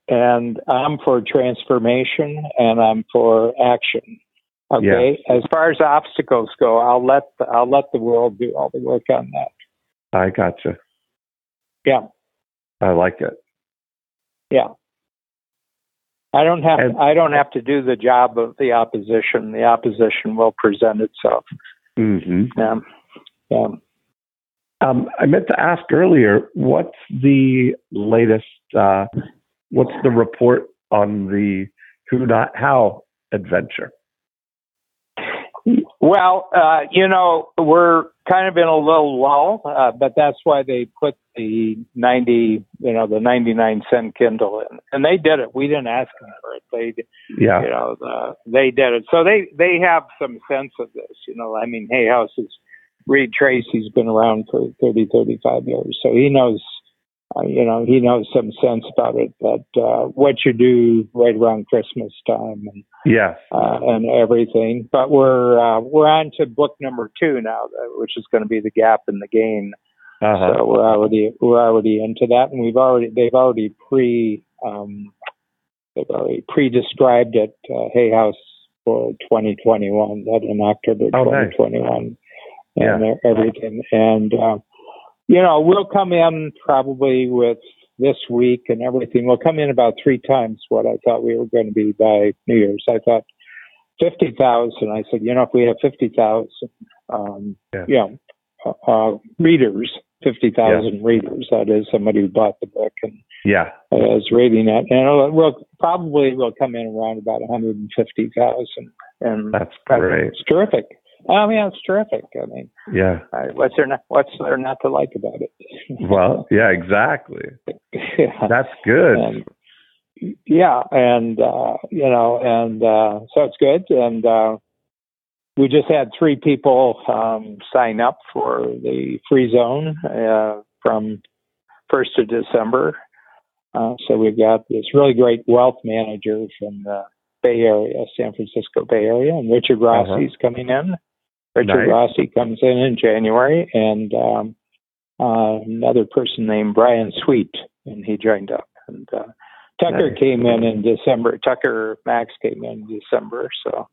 and I'm for transformation and I'm for action. Okay. As far as obstacles go, I'll let the, I'll let the world do all the work on that. I gotcha. Yeah. I like it. Yeah. I don't have And- I don't have to do the job of the opposition. The opposition will present itself. hmm Yeah. Yeah. Um, I meant to ask earlier, what's the latest? Uh, what's the report on the Who Not How adventure? Well, uh, you know, we're kind of in a little lull, uh, but that's why they put the 90, you know, the 99 cent Kindle in. And they did it. We didn't ask them for it. They, Yeah, you know, the, they did it. So they, they have some sense of this, you know, I mean, Hay House is, Reid Tracy's been around for 30, 35 years. So he knows, uh, you know, he knows some sense about it, but uh, what you do right around Christmas time and, yes, uh, and everything. But we're uh, we're on to book number two now, which is going to be the gap in the gain. uh-huh. So we're already we're already into that, and we've already they've already pre um, they've already pre described it uh, Hay House for 2021 that in October Oh, nice. 2021 Yeah. and e- everything and. Uh, you know, we'll come in probably with this week and everything. We'll come in about three times what I thought we were going to be by New Year's. I thought fifty thousand. I said, you know, if we have fifty thousand, um, Yeah. you know, uh, uh, readers, fifty thousand readers. That is somebody who bought the book and yeah, uh, is reading it, and we'll probably will come in around about one hundred and fifty thousand. And that's great. it's terrific. I mean, it's terrific. I mean, Yeah, what's there not what's there not to like about it? well, yeah, exactly. yeah. That's good. And, yeah, and uh, you know, and uh, so it's good. And uh, we just had three people um, sign up for the free zone uh, from first of December. Uh, so we've got this really great wealth manager from the Bay Area, San Francisco Bay Area, and Richard Rossi's coming in. Richard Nice. Rossi comes in in January, and um, uh, another person named Brian Sweet, and he joined up. And uh, Tucker Nice. came in in December. Tucker Max came in in December. So,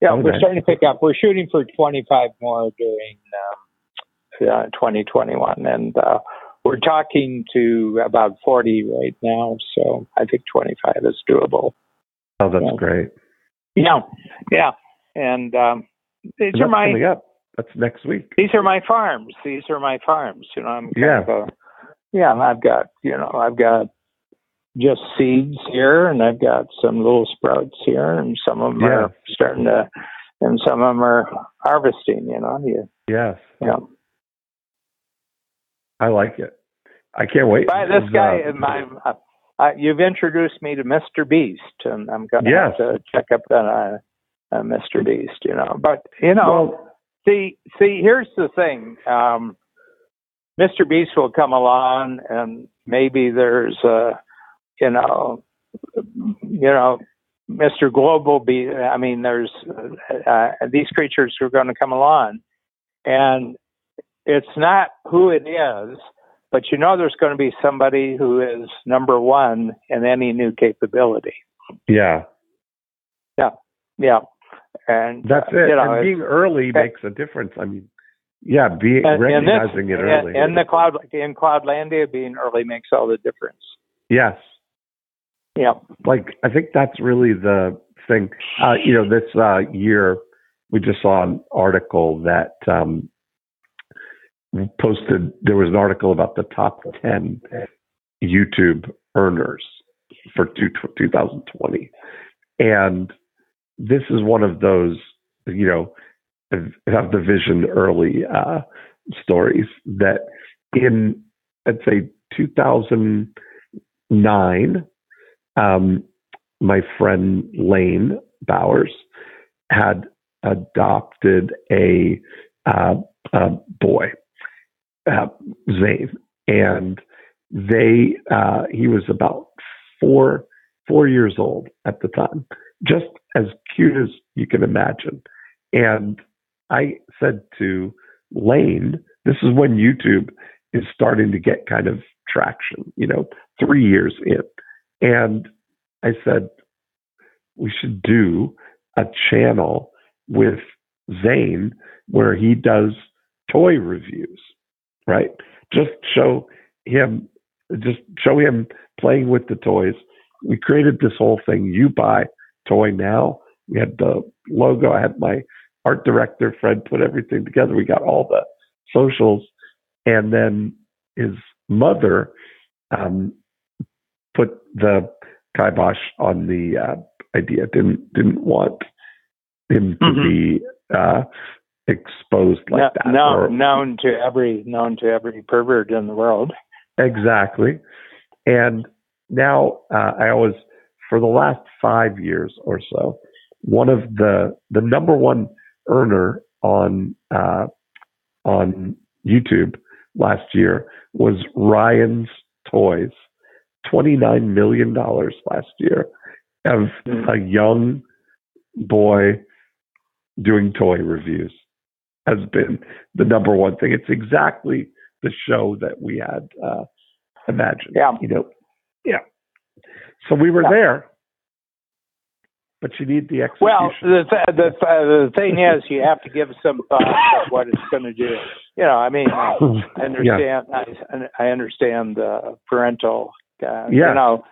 yeah, Oh, we're nice. starting to pick up. We're shooting for 25 more during um, uh, 2021, and uh, we're talking to about 40 right now. So I think 25 is doable. Oh, that's Yeah. great. Yeah, yeah, and um, these are my coming up. That's next week. these are my farms. These are my farms. You know, I'm kind Yeah. of a, yeah. I've got you know I've got just seeds here, and I've got some little sprouts here, and some of them Yeah. are starting to, and some of them are harvesting. You know, you, Yes, yeah. I like it. I can't wait. But this guy, uh, my, uh, uh, you've introduced me to Mr. Beast, and I'm gonna Yes. have to check up on uh, Mr. Beast. You know, but you know. well, see see here's the thing um mr beast will come along and maybe there's uh you know you know mr global be i mean there's uh, uh, these creatures who are going to come along and it's not who it is but you know there's going to be somebody who is number one in any new capability Yeah. yeah, yeah and that's uh, it. you know, and being early makes a difference. I mean, Yeah, be And- and recognizing this- it early. And, and the cloud in Cloudlandia being early makes all the difference. yes, Yeah. like I think that's really the thing. Uh, you know, this uh, year we just saw an article that um, posted. There was an article about the top ten YouTube earners for two, 2020, and this is one of those. You know, have the vision early uh, stories that in I'd say 2009 um, my friend Lane Bowers had adopted a, uh, a boy, uh, Zane, and they uh, he was about four four years old at the time, just as cute as you can imagine. And I said to Lane, "This is when YouTube is starting to get kind of traction, you know, three years in." And I said, we should do a channel with Zane where he does toy reviews, right? Just show him, just show him playing with the toys. We created this whole thing. You buy toy now. We had the logo. I had my art director, Fred, put everything together. We got all the socials. And then his mother um, put the kibosh on the uh, idea. Didn't didn't want him to Mhm. be uh, exposed like No- that. no- or- known to every known to every pervert in the world. Exactly. And now uh, I always, for the last five years or so, one of the the number one earner on uh, on YouTube last year was Ryan's Toys, twenty nine million dollars last year of a young boy doing toy reviews has been the number one thing. It's exactly the show that we had uh, imagined. Yeah. You know, yeah. So we were Yeah. there, but you need the execution. Well, the th- the the thing is, you have to give some thought to what it's going to do. You know, I mean, I yeah. understand. I, I understand the parental. Uh, Yeah. You know,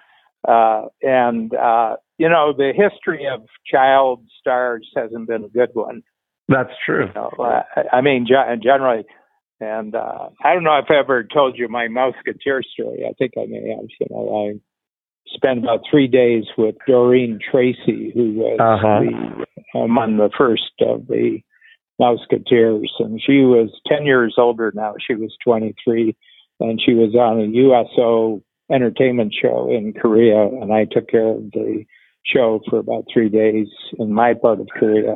uh, and uh, you know the history of child stars hasn't been a good one. That's true. You know, I, I mean, ge- generally, and uh, I don't know if I ever told you my Mouseketeer story. I think I may have. You know, I spent about three days with Doreen Tracey, who was Uh-huh. the among the first of the Mouseketeers, and she was ten years older now. She was twenty three, and she was on a USO entertainment show in Korea, and I took care of the show for about three days in my part of Korea.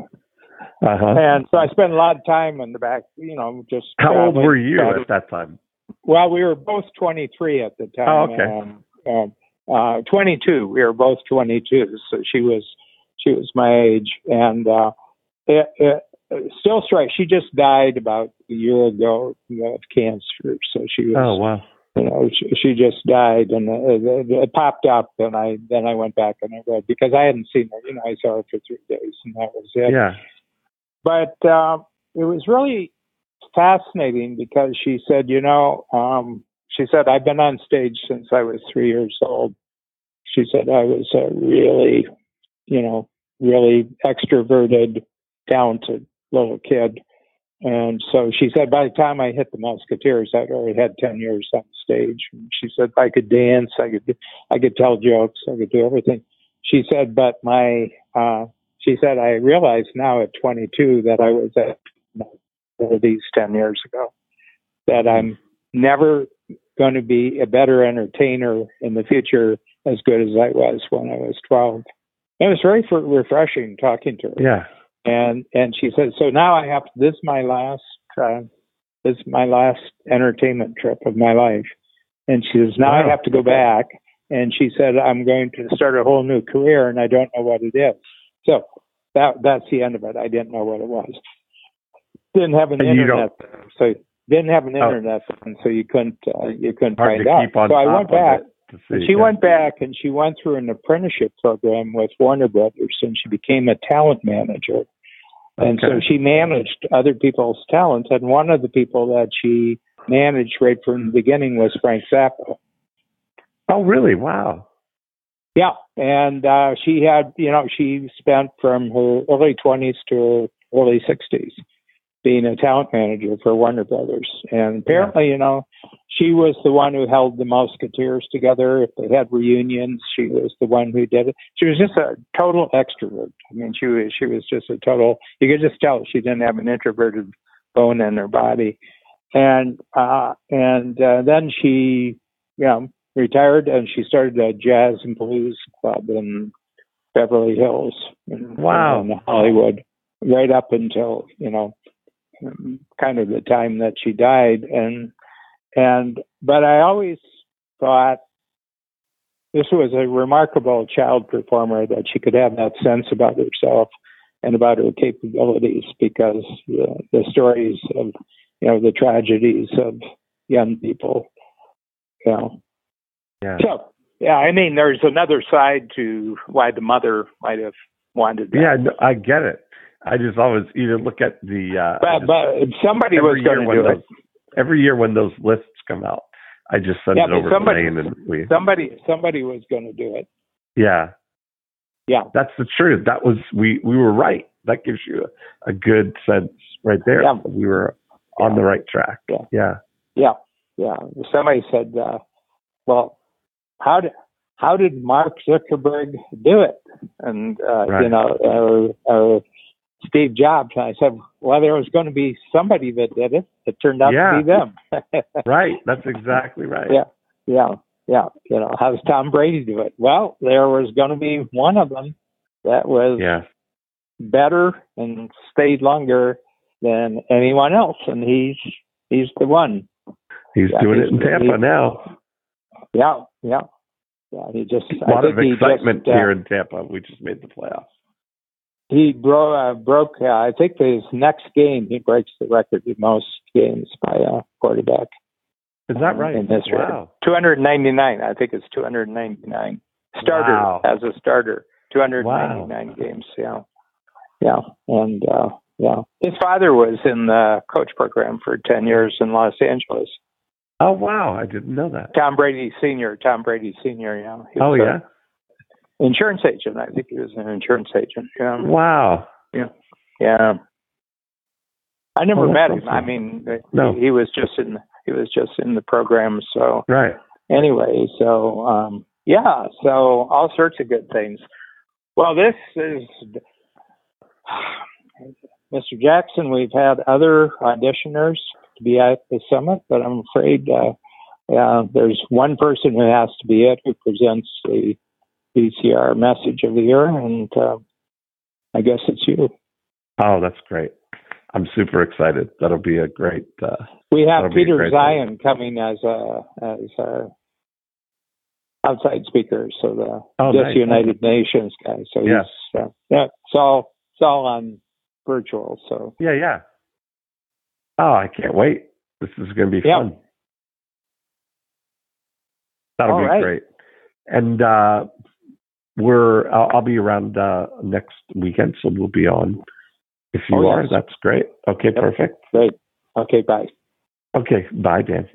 Uh huh. And so I spent a lot of time in the back, you know, just. How old were you traveling. at that time? Well, we were both 23 at the time. Oh, okay. Um, um, uh, 22. We were both 22, so she was she was my age, and uh, it, it, still strikes. She just died about a year ago of cancer, so she was. Oh wow. You know, she, she just died, and it, it, it popped up, and I then I went back and I read because I hadn't seen her. You know, I saw her for three days, and that was it Yeah. but uh, it was really fascinating because she said, you know, um, she said, I've been on stage since I was three years old. She said I was a really, you know, really extroverted, talented little kid. And so she said, by the time I hit the Mouseketeers, I'd already had 10 years on stage. And she said, I could dance, I could, I could tell jokes, I could do everything. She said, but my, uh, she said, I realize now at 22 that I was at these 10 years ago, that I'm never going to be a better entertainer in the future as good as I was when I was 12. It was very refreshing talking to her. Yeah. And and she said, so now I have this is my last uh, this is my last entertainment trip of my life. And she says, now Wow. I have to go back. And she said, I'm going to start a whole new career, and I don't know what it is. So that that's the end of it. I didn't know what it was. Didn't have an And internet, so didn't have an Oh. internet, so you couldn't uh, you couldn't Hard find out. so I went back. it to And see, she yeah. went back and she went through an apprenticeship program with Warner Brothers and she became a talent manager. And so she managed other people's talents. And one of the people that she managed right from the beginning was Frank Zappa. Oh, really? Wow. Yeah, and uh, she had, you know, she spent from her early 20s to her early 60s being a talent manager for Warner Brothers. And apparently, you know, she was the one who held the Mouseketeers together. If they had reunions, she was the one who did it. She was just a total extrovert. I mean, she was she was just a total. You could just tell she didn't have an introverted bone in her body. And uh, and uh, then she, you know, retired and she started a jazz and blues club in Beverly Hills in, Wow. in Hollywood right up until you know kind of the time that she died and and but I always thought this was a remarkable child performer that she could have that sense about herself and about her capabilities because uh, the stories of you know the tragedies of young people you know Yeah. so yeah i mean there's another side to why the mother might have wanted that Yeah, I get it. I just always either look at the uh, but but somebody was going to do those it every year when those lists come out, I just send Yeah, it over somebody- to Lane and we somebody somebody was going to do it yeah. yeah That's the truth. That was we we were right. That gives you a, a good sense right there. Yeah. We were on the right track. Yeah. Yeah. Yeah, yeah. Somebody said, uh, "Well, how did how did Mark Zuckerberg do it?" And uh, you know, uh, uh, Steve Jobs. And I said, "Well, there was going to be somebody that did it. It turned out Yeah. to be them." Right. That's exactly right. Yeah. yeah, yeah. You know, how's Tom Brady do it? Well, there was going to be one of them that was Yeah. better and stayed longer than anyone else, and he's he's the one. He's Yeah, doing he's- it in Tampa he- now. Yeah, yeah, yeah. He just A lot of excitement just, uh, here in Tampa. We just made the playoffs. He bro- uh, broke. Uh, I think his next game he breaks the record in most games by a quarterback Is that right? in history. Wow. 299. I think it's 299 starter Wow. as a starter. 299 games. Yeah, yeah, and uh, yeah. His father was in the coach program for 10 years in Los Angeles. Oh wow. I didn't know that. Tom Brady Senior. Tom Brady Senior. Yeah. He Oh was a yeah. Insurance agent. I think he was an insurance agent. Yeah. Wow. Yeah. Yeah. I never Oh, met him. awesome. I mean, No. he, he was just in he was just in the program. So Right. anyway, so um, yeah, so all sorts of good things. Well, this is Mr. Jackson. We've had other auditioners to be at the summit, but I'm afraid uh, uh, there's one person who has to be it who presents the VCR message of the year, and uh, I guess it's you. Oh, that's great. I'm super excited. That'll be a great. Uh, We have That'll be a Peter Zeihan coming as a as a outside speaker, so the Oh, Just nice. United Nations guy. So Yeah. uh, yeah, it's all it's all on virtual. So yeah, yeah. Oh, I can't wait. This is going to be Yeah. fun. That'll All be right. great. And uh, we're I'll, I'll be around uh, next weekend, so we'll be on. If you Oh, are, yes. that's great. Okay, Yep. perfect. great. Okay, bye. Okay, bye, Dan.